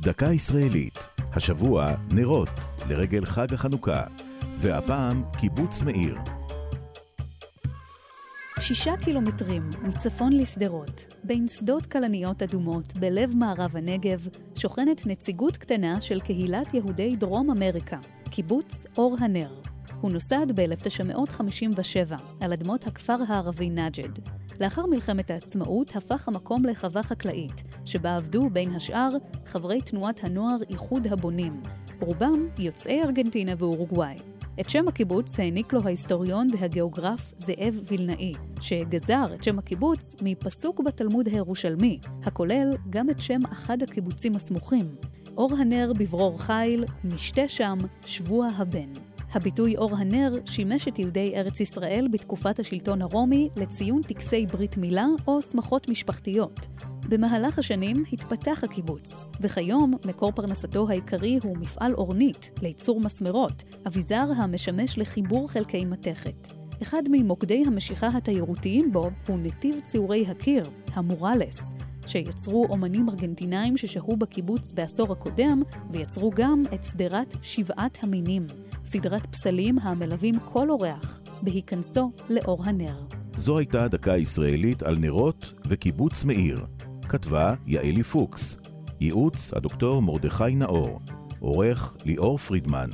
דקה ישראלית, השבוע נרות לרגל חג החנוכה, והפעם קיבוץ מאיר. שישה קילומטרים מצפון לשדרות, בין שדות כלניות אדומות בלב מערב הנגב, שוכנת נציגות קטנה של קהילת יהודי דרום אמריקה, קיבוץ אור הנר. הוא נוסד ב-1957 על אדמות הכפר הערבי נג'ד. לאחר מלחמת העצמאות הפך המקום לחווה חקלאית, שבה עבדו בין השאר חברי תנועת הנוער איחוד הבונים, רובם יוצאי ארגנטינה ואורוגוואי. את שם הקיבוץ העניק לו ההיסטוריון והגיאוגרף זאב וילנאי, שגזר את שם הקיבוץ מפסוק בתלמוד הירושלמי, הכולל גם את שם אחד הקיבוצים הסמוכים, אור הנר בברור חיל, משתה שם, שבוע הבן. הביטוי אור הנר שימש את יהודי ארץ ישראל בתקופת השלטון הרומי לציון טקסי ברית מילה או שמחות משפחתיות. במהלך השנים התפתח הקיבוץ, וכיום מקור פרנסתו העיקרי הוא מפעל אורנית לייצור מסמרות, אביזר המשמש לחיבור חלקי מתכת. אחד ממוקדי המשיכה התיירותיים בו הוא נתיב ציורי הקיר, המורלס, שיצרו אומנים ארגנטינאים ששהו בקיבוץ בעשור הקודם, ויצרו גם את שדרת שבעת המינים, סדרת פסלים המלווים כל אורח בהיכנסו לאור הנר. זו הייתה דקה ישראלית על נרות וקיבוץ מאיר. כתבה יעלי פוקס. ייעוץ הדוקטור מרדכי נאור. עורך ליאור פרידמן.